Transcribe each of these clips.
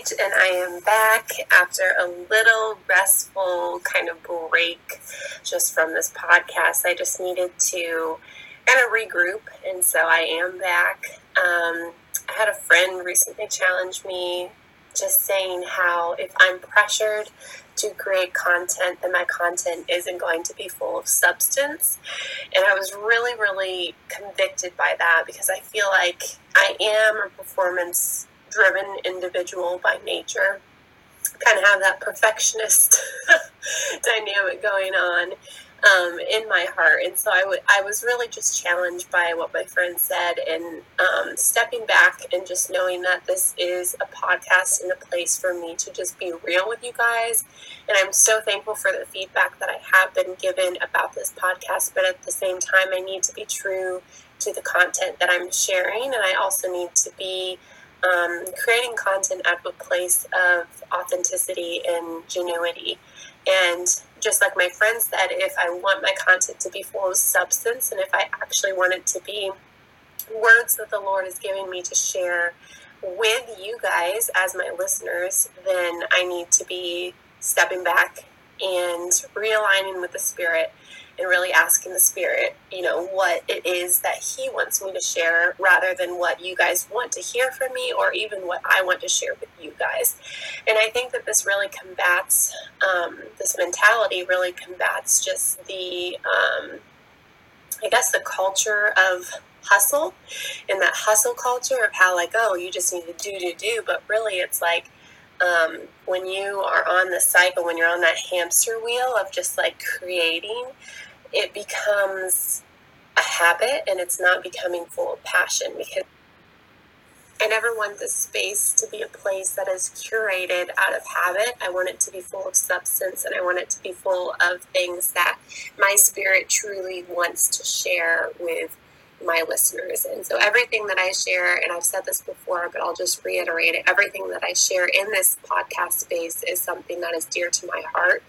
And I am back after a little restful kind of break just from this podcast. I just needed to kind of regroup, and so I am back. Um, I had a friend recently challenge me just saying how if I'm pressured to create content, then my content isn't going to be full of substance. And I was really, really convicted by that because I feel like I am a performance driven individual by nature. Kind of have that perfectionist dynamic going on um, in my heart. And so I, w- I was really just challenged by what my friend said and um, stepping back and just knowing that this is a podcast and a place for me to just be real with you guys. And I'm so thankful for the feedback that I have been given about this podcast. But at the same time, I need to be true to the content that I'm sharing. And I also need to be um, creating content out of a place of authenticity and genuity. And just like my friend said, if I want my content to be full of substance and if I actually want it to be words that the Lord is giving me to share with you guys as my listeners, then I need to be stepping back and realigning with the Spirit and really asking the Spirit, you know, what it is that He wants me to share rather than what you guys want to hear from me or even what I want to share with you guys. And I think that this really combats, um, this mentality really combats just the, um, I guess, the culture of hustle and that hustle culture of how, like, oh, you just need to do, do, do. But really, it's like, um, when you are on the cycle, when you're on that hamster wheel of just like creating, it becomes a habit and it's not becoming full of passion because I never want this space to be a place that is curated out of habit. I want it to be full of substance and I want it to be full of things that my spirit truly wants to share with my listeners. And so everything that I share, and I've said this before, but I'll just reiterate it everything that I share in this podcast space is something that is dear to my heart.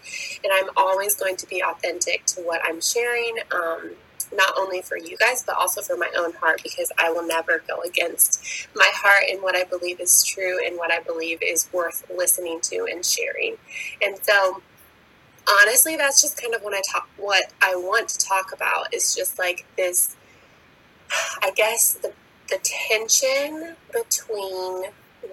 And I'm always going to be authentic to what I'm sharing. Um, not only for you guys, but also for my own heart, because I will never go against my heart and what I believe is true and what I believe is worth listening to and sharing. And so, honestly, that's just kind of what I talk, what I want to talk about is just like this I guess the the tension between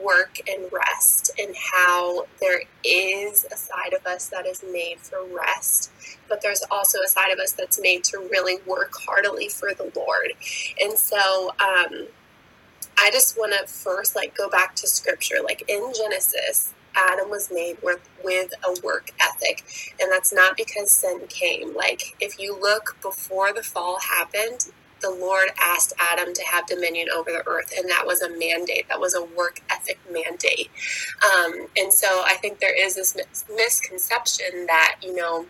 work and rest and how there is a side of us that is made for rest but there's also a side of us that's made to really work heartily for the lord and so um, i just want to first like go back to scripture like in genesis Adam was made with, with a work ethic. And that's not because sin came. Like, if you look before the fall happened, the Lord asked Adam to have dominion over the earth, and that was a mandate. That was a work ethic mandate. Um, and so I think there is this misconception that, you know,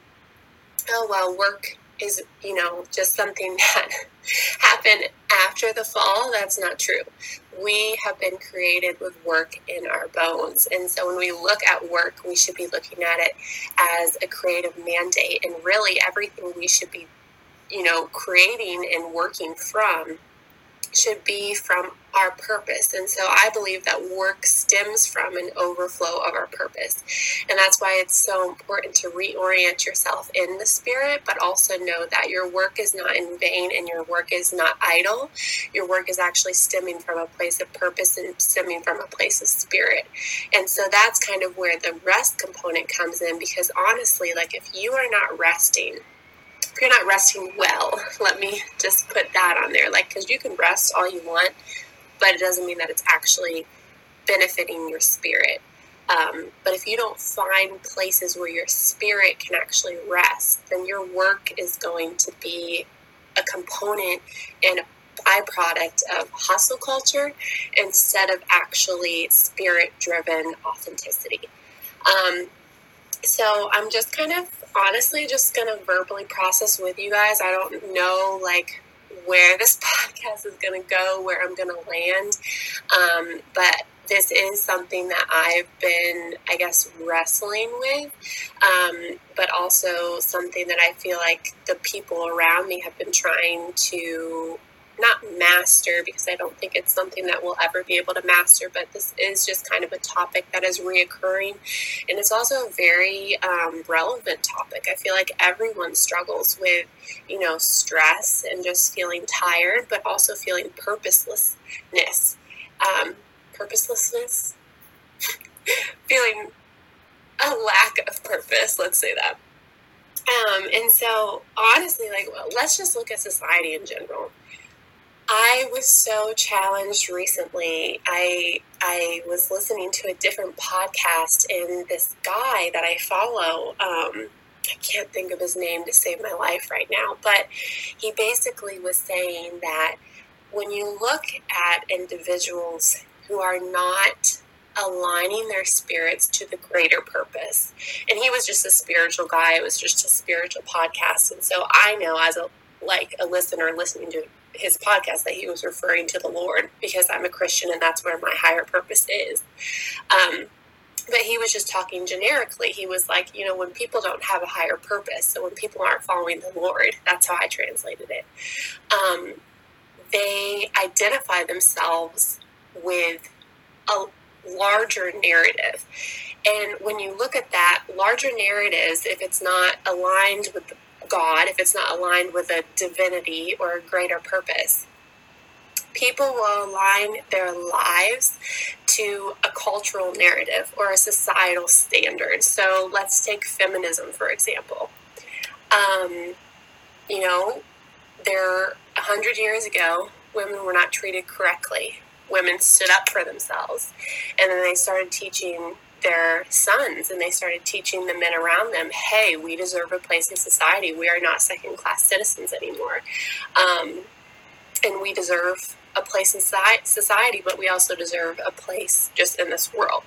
oh, well, work is, you know, just something that happened after the fall. That's not true. We have been created with work in our bones. And so when we look at work, we should be looking at it as a creative mandate. And really, everything we should be you know, creating and working from should be from our purpose. And so I believe that work stems from an overflow of our purpose. And that's why it's so important to reorient yourself in the spirit, but also know that your work is not in vain and your work is not idle. Your work is actually stemming from a place of purpose and stemming from a place of spirit. And so that's kind of where the rest component comes in because honestly, like if you are not resting, if you're not resting well, let me just put that on there. Like, because you can rest all you want, but it doesn't mean that it's actually benefiting your spirit. Um, but if you don't find places where your spirit can actually rest, then your work is going to be a component and a byproduct of hustle culture instead of actually spirit driven authenticity. Um, so I'm just kind of honestly just gonna verbally process with you guys. I don't know like where this podcast is gonna go, where I'm gonna land, um, but this is something that I've been, I guess, wrestling with, um, but also something that I feel like the people around me have been trying to not master because I don't think it's something that we'll ever be able to master, but this is just kind of a topic that is reoccurring. And it's also a very um, relevant topic. I feel like everyone struggles with, you know, stress and just feeling tired, but also feeling purposelessness. Um, purposelessness? feeling a lack of purpose, let's say that. Um, and so, honestly, like, well, let's just look at society in general. I was so challenged recently. I I was listening to a different podcast, and this guy that I follow, um, I can't think of his name to save my life right now, but he basically was saying that when you look at individuals who are not aligning their spirits to the greater purpose. And he was just a spiritual guy. It was just a spiritual podcast. And so I know as a like a listener listening to his podcast that he was referring to the Lord because I'm a Christian and that's where my higher purpose is. Um, but he was just talking generically. He was like, you know, when people don't have a higher purpose, so when people aren't following the Lord, that's how I translated it. Um, they identify themselves with a, larger narrative. And when you look at that, larger narratives, if it's not aligned with God, if it's not aligned with a divinity or a greater purpose, people will align their lives to a cultural narrative or a societal standard. So let's take feminism, for example. Um, you know, there, a hundred years ago, women were not treated correctly women stood up for themselves. And then they started teaching their sons and they started teaching the men around them hey, we deserve a place in society. We are not second class citizens anymore. Um, and we deserve a place in society, but we also deserve a place just in this world.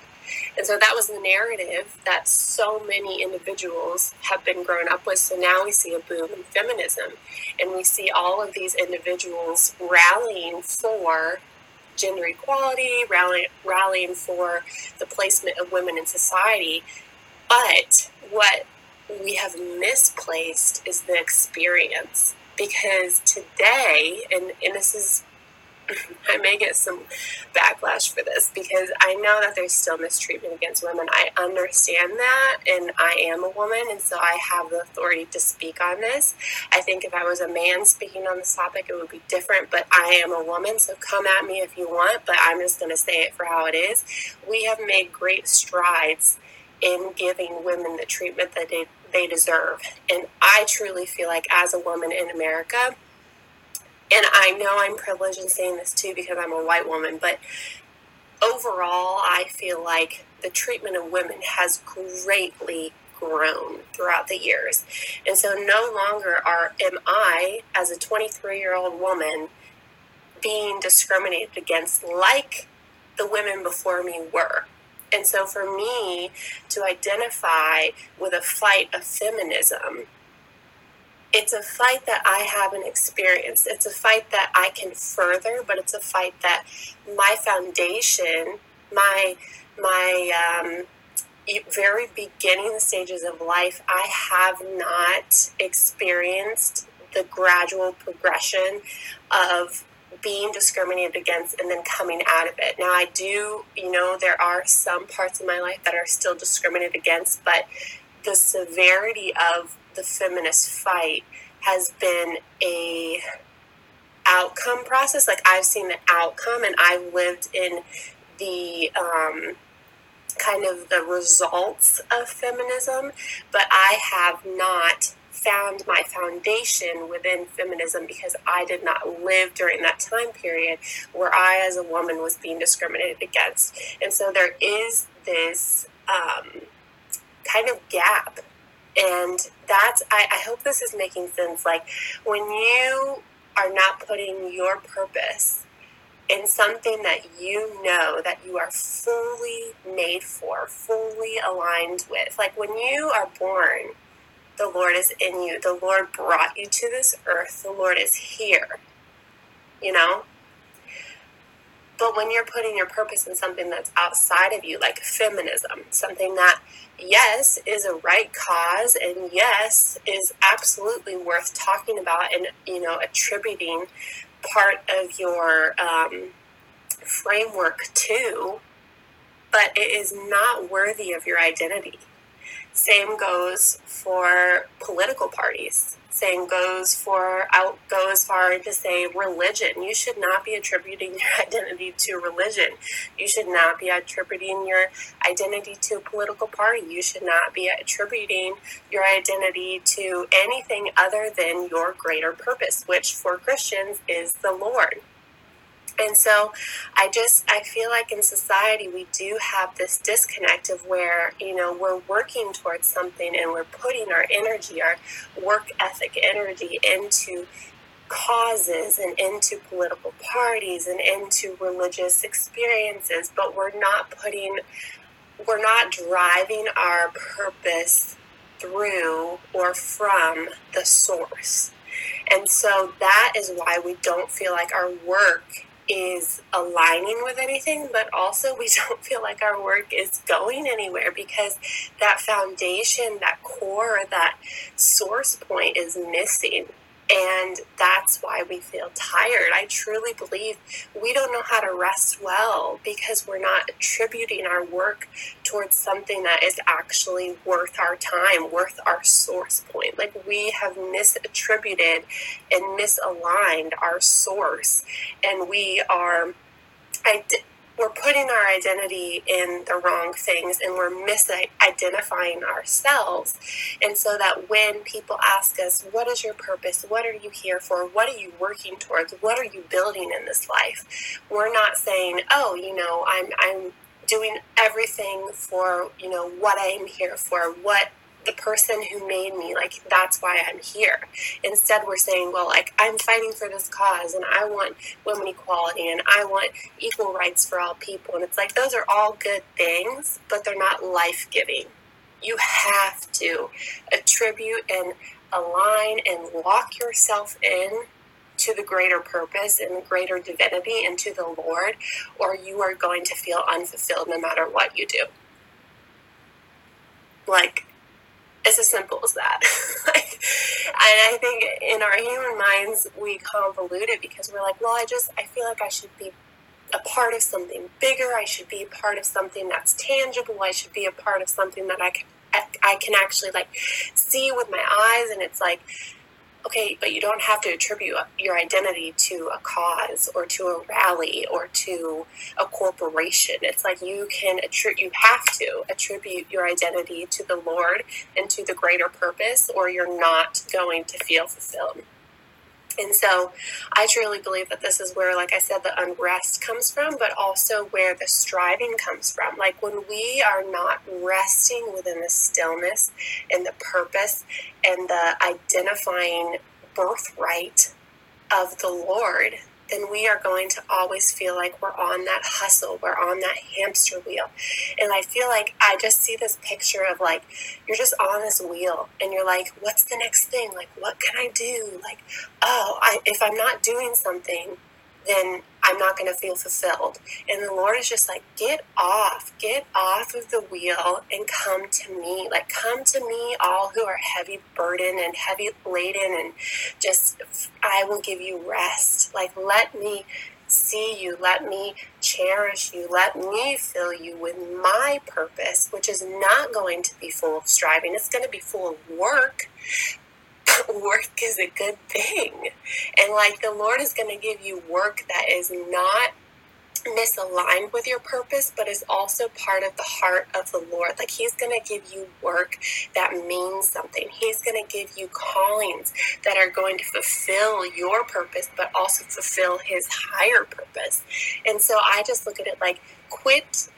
And so that was the narrative that so many individuals have been grown up with. So now we see a boom in feminism, and we see all of these individuals rallying for gender equality, rally, rallying for the placement of women in society. But what we have misplaced is the experience because today, and, and this is I may get some backlash for this because I know that there's still mistreatment against women. I understand that, and I am a woman, and so I have the authority to speak on this. I think if I was a man speaking on this topic, it would be different, but I am a woman, so come at me if you want, but I'm just going to say it for how it is. We have made great strides in giving women the treatment that they, they deserve. And I truly feel like, as a woman in America, and I know I'm privileged in saying this too because I'm a white woman, but overall, I feel like the treatment of women has greatly grown throughout the years. And so no longer are am I as a 23-year-old woman being discriminated against like the women before me were. And so for me to identify with a fight of feminism it's a fight that I haven't experienced. It's a fight that I can further, but it's a fight that my foundation, my my um, very beginning stages of life, I have not experienced the gradual progression of being discriminated against and then coming out of it. Now, I do, you know, there are some parts of my life that are still discriminated against, but the severity of the feminist fight has been a outcome process. Like I've seen the outcome, and I've lived in the um, kind of the results of feminism, but I have not found my foundation within feminism because I did not live during that time period where I, as a woman, was being discriminated against. And so there is this um, kind of gap and that's, I, I hope this is making sense. Like when you are not putting your purpose in something that you know that you are fully made for, fully aligned with. Like when you are born, the Lord is in you. The Lord brought you to this earth. The Lord is here. You know? But when you're putting your purpose in something that's outside of you, like feminism, something that, yes, is a right cause and yes, is absolutely worth talking about and, you know, attributing part of your um, framework too, but it is not worthy of your identity. Same goes for political parties. Same goes for out go as far to say religion. You should not be attributing your identity to religion. You should not be attributing your identity to a political party. You should not be attributing your identity to anything other than your greater purpose, which for Christians is the Lord. And so I just I feel like in society we do have this disconnect of where, you know, we're working towards something and we're putting our energy, our work ethic energy into causes and into political parties and into religious experiences, but we're not putting we're not driving our purpose through or from the source. And so that is why we don't feel like our work is aligning with anything, but also we don't feel like our work is going anywhere because that foundation, that core, that source point is missing. And that's why we feel tired. I truly believe we don't know how to rest well because we're not attributing our work towards something that is actually worth our time, worth our source point. Like we have misattributed and misaligned our source, and we are. I, we're putting our identity in the wrong things and we're misidentifying ourselves. And so that when people ask us, What is your purpose? What are you here for? What are you working towards? What are you building in this life? We're not saying, Oh, you know, I'm, I'm doing everything for, you know, what I'm here for, what the person who made me like that's why i'm here. Instead we're saying well like i'm fighting for this cause and i want women equality and i want equal rights for all people. And it's like those are all good things but they're not life-giving. You have to attribute and align and lock yourself in to the greater purpose and the greater divinity and to the lord or you are going to feel unfulfilled no matter what you do. Like it's as simple as that. and I think in our human minds, we convolute it because we're like, well, I just, I feel like I should be a part of something bigger. I should be a part of something that's tangible. I should be a part of something that I can, I can actually like see with my eyes. And it's like, okay, but you don't have to attribute your identity to a cause or to a rally or to a corporation. It's like you can attribute, you have to attribute your identity to the Lord and to the greater purpose, or you're not going to feel fulfilled. And so I truly believe that this is where, like I said, the unrest comes from, but also where the striving comes from. Like when we are not resting within the stillness and the purpose and the identifying birthright of the Lord, then we are going to always feel like we're on that hustle, we're on that hamster wheel. And I feel like I just see this picture of like, you're just on this wheel and you're like, what's the next thing? Like, what can I do? Like, oh, I, if I'm not doing something, then I'm not going to feel fulfilled. And the Lord is just like, get off, get off of the wheel and come to me. Like, come to me, all who are heavy burdened and heavy laden, and just, I will give you rest. Like, let me see you. Let me cherish you. Let me fill you with my purpose, which is not going to be full of striving. It's going to be full of work, work is a good thing. And like the Lord is going to give you work that is not misaligned with your purpose, but is also part of the heart of the Lord. Like He's going to give you work that means something. He's going to give you callings that are going to fulfill your purpose, but also fulfill His higher purpose. And so I just look at it like quit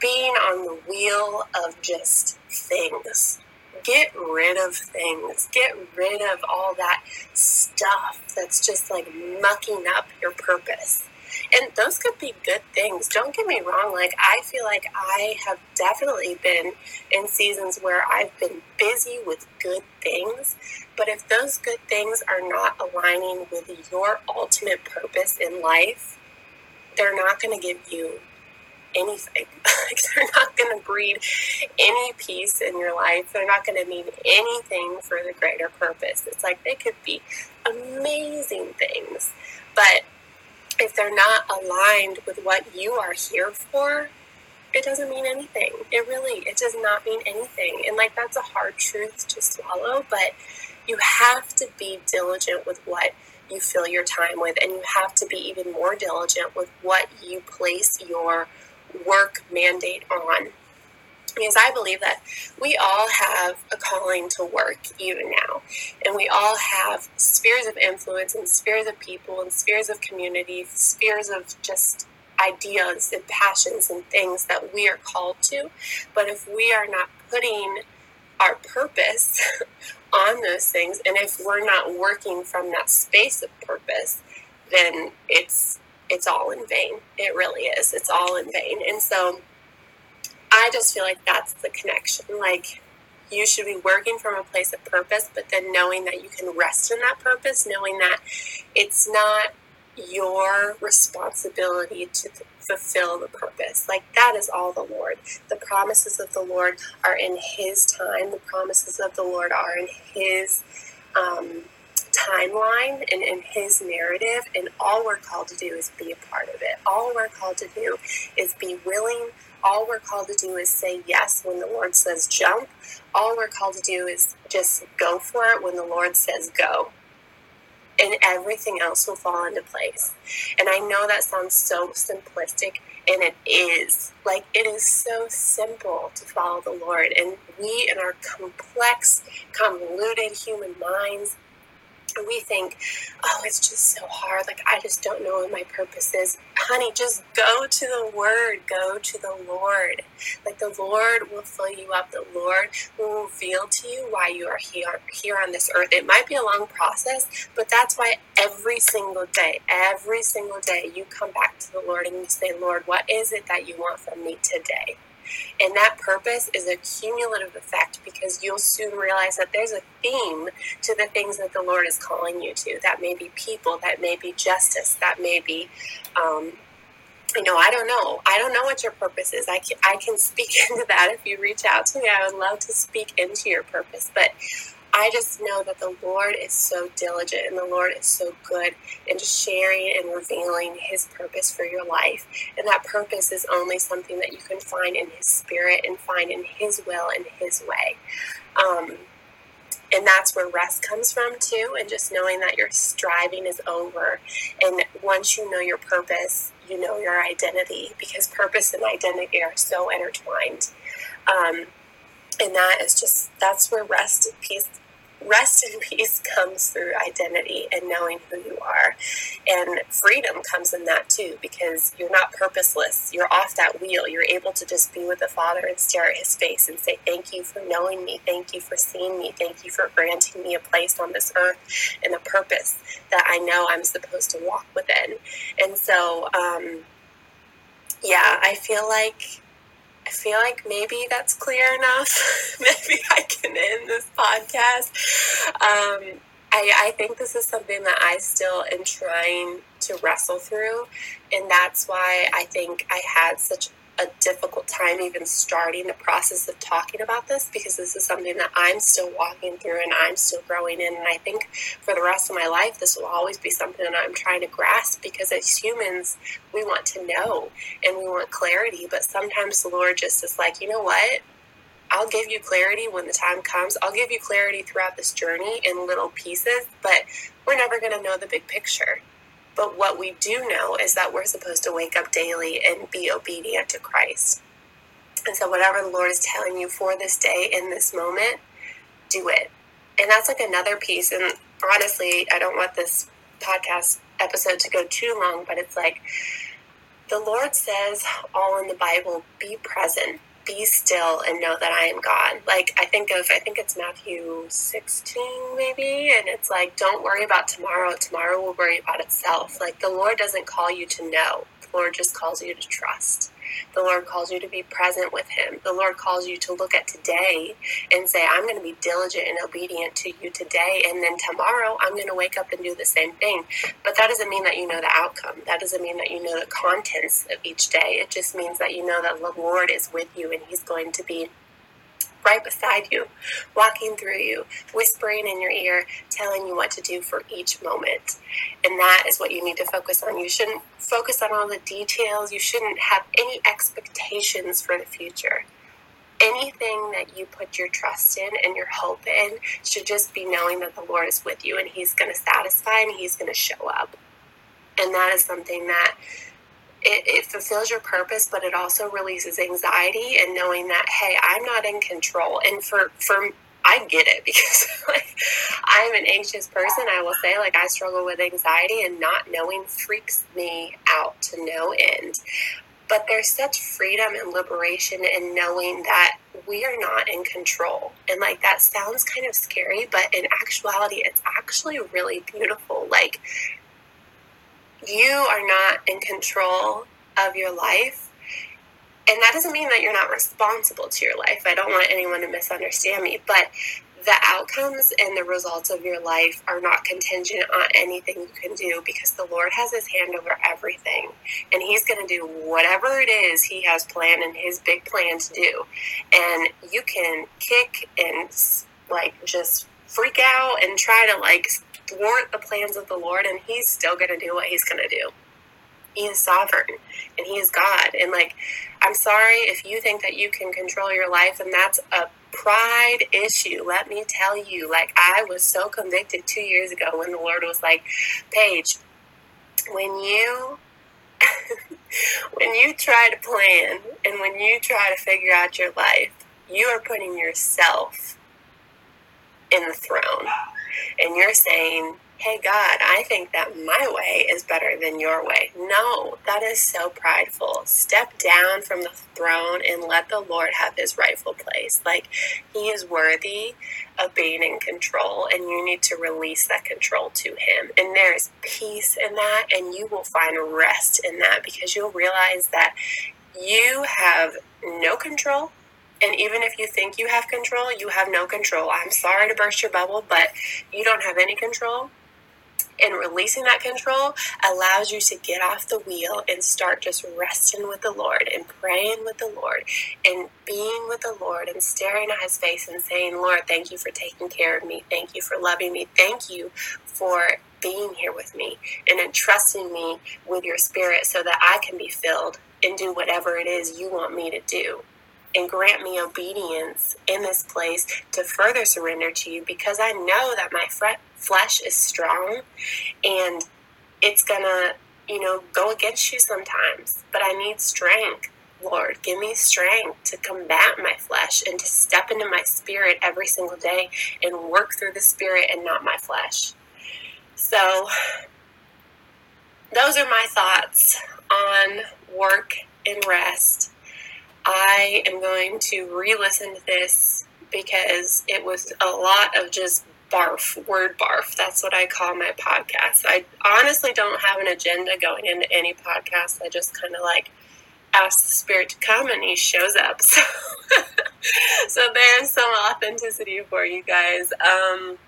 being on the wheel of just things get rid of things. Get rid of all that stuff that's just like mucking up your purpose. And those could be good things. Don't get me wrong. Like, I feel like I have definitely been in seasons where I've been busy with good things. But if those good things are not aligning with your ultimate purpose in life, they're not going to give you anything. like they're not going to breed any peace in your life. They're not going to mean anything for the greater purpose. It's like they could be amazing things, but if they're not aligned with what you are here for, it doesn't mean anything. It really, it does not mean anything. And like that's a hard truth to swallow, but you have to be diligent with what you fill your time with, and you have to be even more diligent with what you place your work mandate on. Because I believe that we all have a calling to work even now. And we all have spheres of influence and spheres of people and spheres of community, spheres of just ideas and passions and things that we are called to. But if we are not putting our purpose on those things, and if we're not working from that space of purpose, then it's it's all in vain. It really is. It's all in vain. And so I just feel like that's the connection. Like you should be working from a place of purpose, but then knowing that you can rest in that purpose, knowing that it's not your responsibility to fulfill the purpose. Like that is all the Lord. The promises of the Lord are in His time. The promises of the Lord are in His um, timeline and in His narrative. And all we're called to do is be a part of it. All we're called to do is be willing. All we're called to do is say yes when the Lord says jump. All we're called to do is just go for it when the Lord says go and everything else will fall into place. And I know that sounds so simplistic, and it is. Like, it is so simple to follow the Lord. And we, in our complex, convoluted human minds, we think, oh, it's just so hard. Like, I just don't know what my purpose is. Honey, just go to the Word, go to the Lord. Like, the Lord will fill you up. The Lord will reveal to you why you are here, here on this earth. It might be a long process, but that's why every single day, every single day, you come back to the Lord and you say, Lord, what is it that you want from me today? And that purpose is a cumulative effect because you'll soon realize that there's a theme to the things that the Lord is calling you to. That may be people, that may be justice, that may be. Um, you know, I don't know. I don't know what your purpose is. I can, I can speak into that if you reach out to me. I would love to speak into your purpose. But I just know that the Lord is so diligent and the Lord is so good in just sharing and revealing His purpose for your life. And that purpose is only something that you can find in His Spirit and find in His will and His way. Um, and that's where rest comes from too and just knowing that your striving is over and once you know your purpose you know your identity because purpose and identity are so intertwined um, and that is just that's where rest and peace rest and peace comes through identity and knowing who you are. And freedom comes in that too, because you're not purposeless. You're off that wheel. You're able to just be with the Father and stare at his face and say, Thank you for knowing me. Thank you for seeing me. Thank you for granting me a place on this earth and a purpose that I know I'm supposed to walk within. And so, um, yeah, I feel like feel like maybe that's clear enough. maybe I can end this podcast. Um, I, I think this is something that I still am trying to wrestle through. And that's why I think I had such a difficult time even starting the process of talking about this because this is something that I'm still walking through and I'm still growing in. And I think for the rest of my life, this will always be something that I'm trying to grasp because as humans, we want to know and we want clarity. But sometimes the Lord just is like, you know what? I'll give you clarity when the time comes. I'll give you clarity throughout this journey in little pieces, but we're never going to know the big picture. But what we do know is that we're supposed to wake up daily and be obedient to Christ. And so, whatever the Lord is telling you for this day in this moment, do it. And that's like another piece. And honestly, I don't want this podcast episode to go too long, but it's like the Lord says all in the Bible be present be still and know that I am God. Like I think of I think it's Matthew 16 maybe and it's like don't worry about tomorrow. Tomorrow will worry about itself. Like the Lord doesn't call you to know. Lord just calls you to trust. The Lord calls you to be present with Him. The Lord calls you to look at today and say, I'm going to be diligent and obedient to you today. And then tomorrow, I'm going to wake up and do the same thing. But that doesn't mean that you know the outcome. That doesn't mean that you know the contents of each day. It just means that you know that the Lord is with you and He's going to be right beside you, walking through you, whispering in your ear, telling you what to do for each moment. And that is what you need to focus on. You shouldn't focus on all the details, you shouldn't have any expectations for the future. Anything that you put your trust in and your hope in should just be knowing that the Lord is with you and He's going to satisfy and He's going to show up. And that is something that it, it fulfills your purpose, but it also releases anxiety and knowing that, hey, I'm not in control. And for, for I get it because like I'm an anxious person. I will say like I struggle with anxiety and not knowing freaks me out to no end. But there's such freedom and liberation in knowing that we are not in control. And like that sounds kind of scary, but in actuality it's actually really beautiful. Like you are not in control of your life. And that doesn't mean that you're not responsible to your life. I don't want anyone to misunderstand me, but the outcomes and the results of your life are not contingent on anything you can do because the Lord has his hand over everything. And he's going to do whatever it is he has planned and his big plan to do. And you can kick and like just freak out and try to like thwart the plans of the Lord, and He's still going to do what He's going to do. He is sovereign and He is God. And like, I'm sorry if you think that you can control your life, and that's a pride issue. Let me tell you, like, I was so convicted two years ago when the Lord was like, Paige, when you. when you try to plan and when you try to figure out your life, you are putting yourself in the throne and you're saying, hey, God, I think that my way is better than your way. No, that is so prideful. Step down from the throne and let the Lord have his rightful place. Like, he is worthy of being in control, and you need to release that control to him. And there's peace in that, and you will find rest in that because you'll realize that you have no control and even if you think you have control, you have no control. I'm sorry to burst your bubble, but you don't have any control. And releasing that control allows you to get off the wheel and start just resting with the Lord and praying with the Lord and being with the Lord and staring at His face and saying, Lord, thank you for taking care of me. Thank you for loving me. Thank you for being here with me and entrusting me with your spirit so that I can be filled and do whatever it is you want me to do and grant me obedience in this place to further surrender to you because I know that my flesh is strong and it's gonna, you know, go against you sometimes. But I need strength. Lord, give me strength to combat my flesh and to step into my spirit every single day and work through the spirit and not my flesh. So, those are my thoughts on work and rest. I am going to re listen to this because it was a lot of just barf, word barf. That's what I call my podcast. I honestly don't have an agenda going into any podcast. I just kind of like ask the spirit to come and he shows up. So, so there's some authenticity for you guys. Um,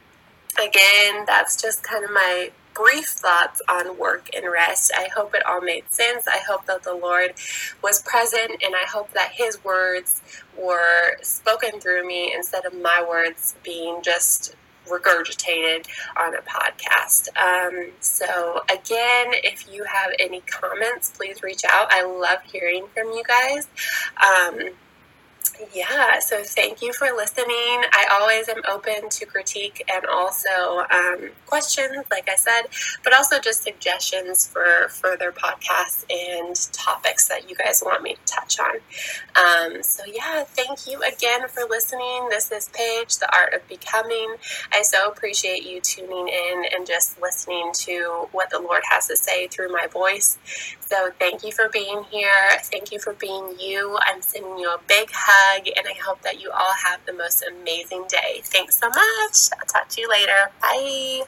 again, that's just kind of my brief thoughts on work and rest. I hope it all made sense. I hope that the Lord was present and I hope that His words were spoken through me instead of my words being just regurgitated on a podcast. Um, so, again, if you have any comments, please reach out. I love hearing from you guys. Um, yeah, so thank you for listening. I always am open to critique and also um, questions, like I said, but also just suggestions for further podcasts and topics that you guys want me to touch on. Um, so, yeah, thank you again for listening. This is Paige, The Art of Becoming. I so appreciate you tuning in and just listening to what the Lord has to say through my voice. So, thank you for being here. Thank you for being you. I'm sending you a big hug and I hope that you all have the most amazing day. Thanks so much. I'll talk to you later. Bye.